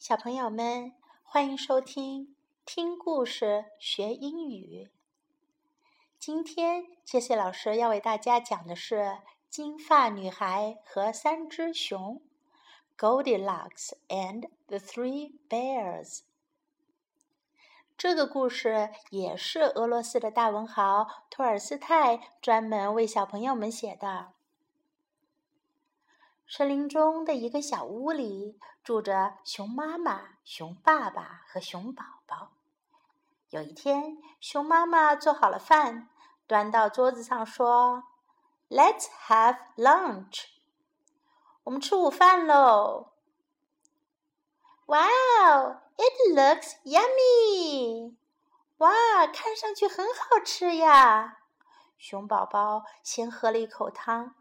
小朋友们，欢迎收听听故事学英语。今天，杰西老师要为大家讲的是《金发女孩和三只熊》（Goldilocks and the Three Bears）。这个故事也是俄罗斯的大文豪托尔斯泰专门为小朋友们写的。森林中的一个小屋里住着熊妈妈、熊爸爸和熊宝宝。有一天，熊妈妈做好了饭，端到桌子上说：“Let's have lunch。”我们吃午饭喽！Wow, it looks yummy！哇，看上去很好吃呀！熊宝宝先喝了一口汤。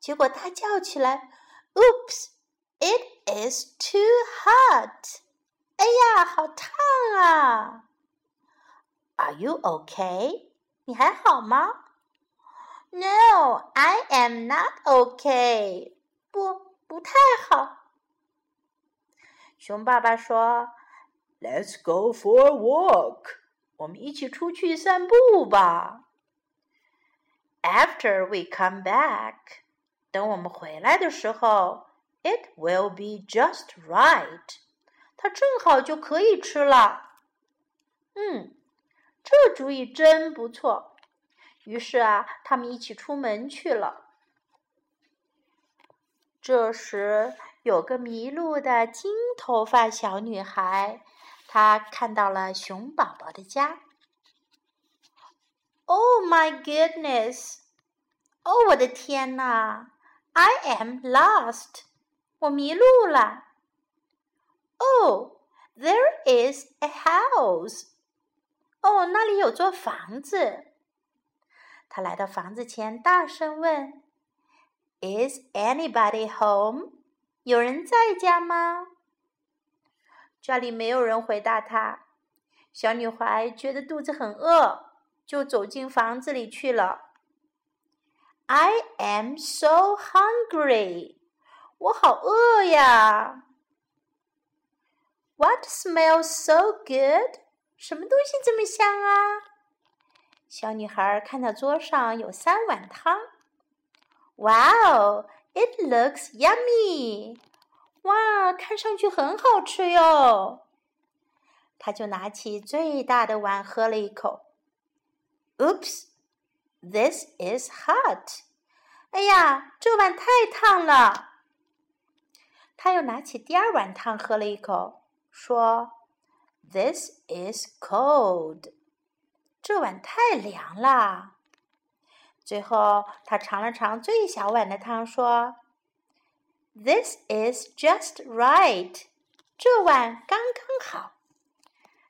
结果大叫起来：“Oops! It is too hot！” 哎呀，好烫啊！Are you okay？你还好吗？No, I am not okay。不，不太好。熊爸爸说：“Let's go for a walk。”我们一起出去散步吧。After we come back。 等我们回来的时候，it will be just right，它正好就可以吃了。嗯，这主意真不错。于是啊，他们一起出门去了。这时，有个迷路的金头发小女孩，她看到了熊宝宝的家。Oh my goodness！哦，我的天哪！I am lost. 我迷路了。Oh, there is a house. 哦，那里有座房子。他来到房子前，大声问：“Is anybody home？” 有人在家吗？家里没有人回答他。小女孩觉得肚子很饿，就走进房子里去了。I am so hungry，我好饿呀。What smells so good？什么东西这么香啊？小女孩看到桌上有三碗汤。Wow，it looks yummy！哇，看上去很好吃哟。她就拿起最大的碗喝了一口。This is hot。哎呀，这碗太烫了。他又拿起第二碗汤喝了一口，说：“This is cold。”这碗太凉了。最后，他尝了尝最小碗的汤，说：“This is just right。”这碗刚刚好。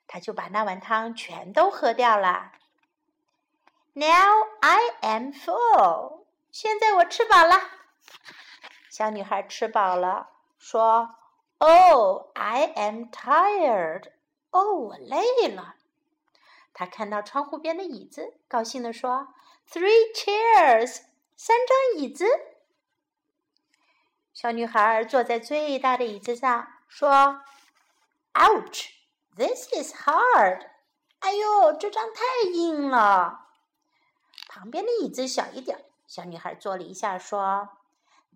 他就把那碗汤全都喝掉了。Now I am full。现在我吃饱了。小女孩吃饱了，说：“Oh, I am tired。”哦，我累了。她看到窗户边的椅子，高兴地说：“Three chairs，三张椅子。”小女孩坐在最大的椅子上，说：“Ouch, this is hard。”哎呦，这张太硬了。旁边的椅子小一点，小女孩坐了一下，说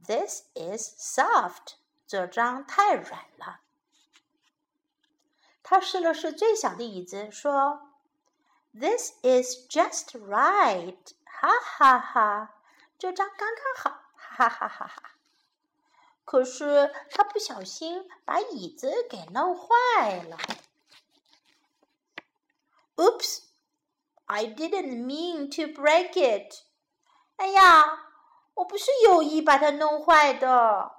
：“This is soft。”这张太软了。她试了试最小的椅子，说：“This is just right。”哈哈哈，这张刚刚好，哈哈哈哈。可是她不小心把椅子给弄坏了。didn't mean to break it。哎呀，我不是有意把它弄坏的。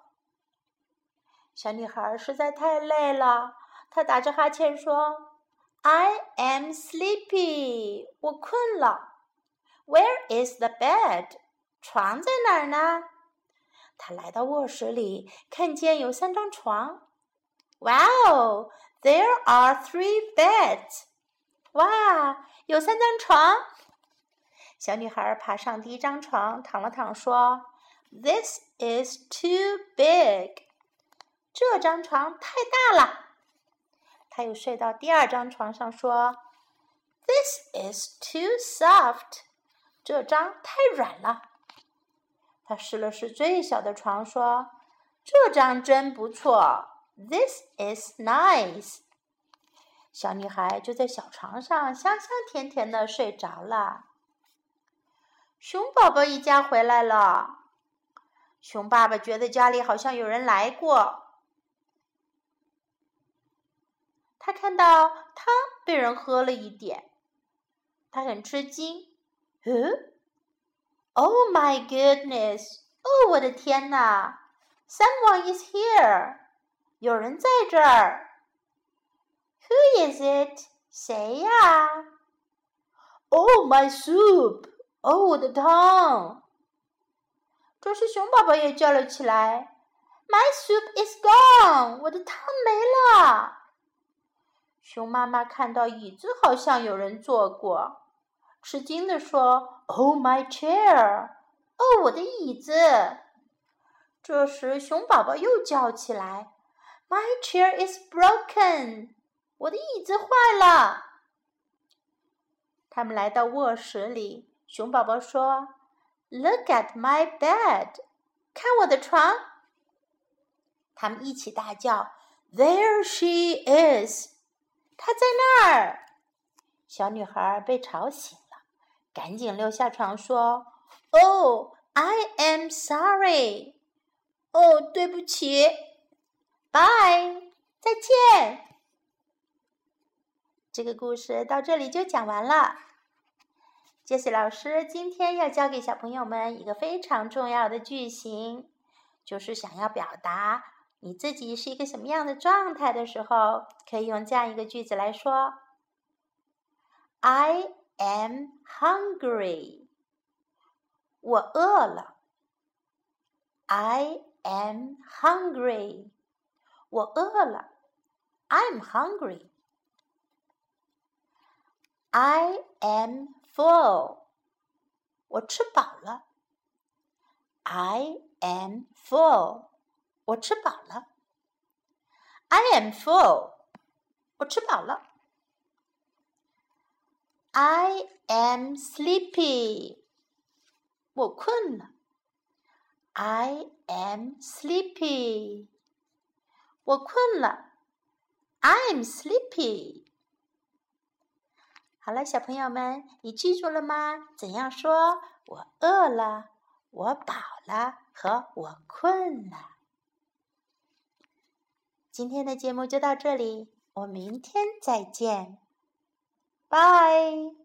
小女孩实在太累了，她打着哈欠说：“I am sleepy。”我困了。Where is the bed？床在哪儿呢？她来到卧室里，看见有三张床。Wow！There are three beds。 哇，有三张床。小女孩爬上第一张床，躺了躺，说：“This is too big。”这张床太大了，她又睡到第二张床上，说：“This is too soft。”这张太软了。他试了试最小的床，说：“这张真不错。”This is nice。小女孩就在小床上香香甜甜的睡着了。熊宝宝一家回来了。熊爸爸觉得家里好像有人来过。他看到汤被人喝了一点，他很吃惊。嗯？Oh my goodness！哦，我的天呐！Someone is here！有人在这儿。Who is it？谁呀？Oh my soup！哦，我的汤。这时熊宝宝也叫了起来：“My soup is gone！我的汤没了。”熊妈妈看到椅子好像有人坐过。吃惊地说：“Oh my chair！哦，我的椅子。”这时，熊宝宝又叫起来：“My chair is broken！我的椅子坏了。”他们来到卧室里，熊宝宝说：“Look at my bed！看我的床。”他们一起大叫：“There she is！她在那儿！”小女孩被吵醒了。赶紧溜下床说：“Oh, I am sorry。”哦，对不起。Bye，再见。这个故事到这里就讲完了。杰西老师今天要教给小朋友们一个非常重要的句型，就是想要表达你自己是一个什么样的状态的时候，可以用这样一个句子来说：“I。” am hungry. 我饿了。I am hungry. 我饿了。I'm hungry. I am full. 我吃饱了。I am full. 我吃饱了。I am full. 我吃饱了。I am sleepy. 我困了。I am sleepy. 我困了。I'm sleepy. 好了，小朋友们，你记住了吗？怎样说我饿了、我饱了和我困了？今天的节目就到这里，我明天再见。Bye.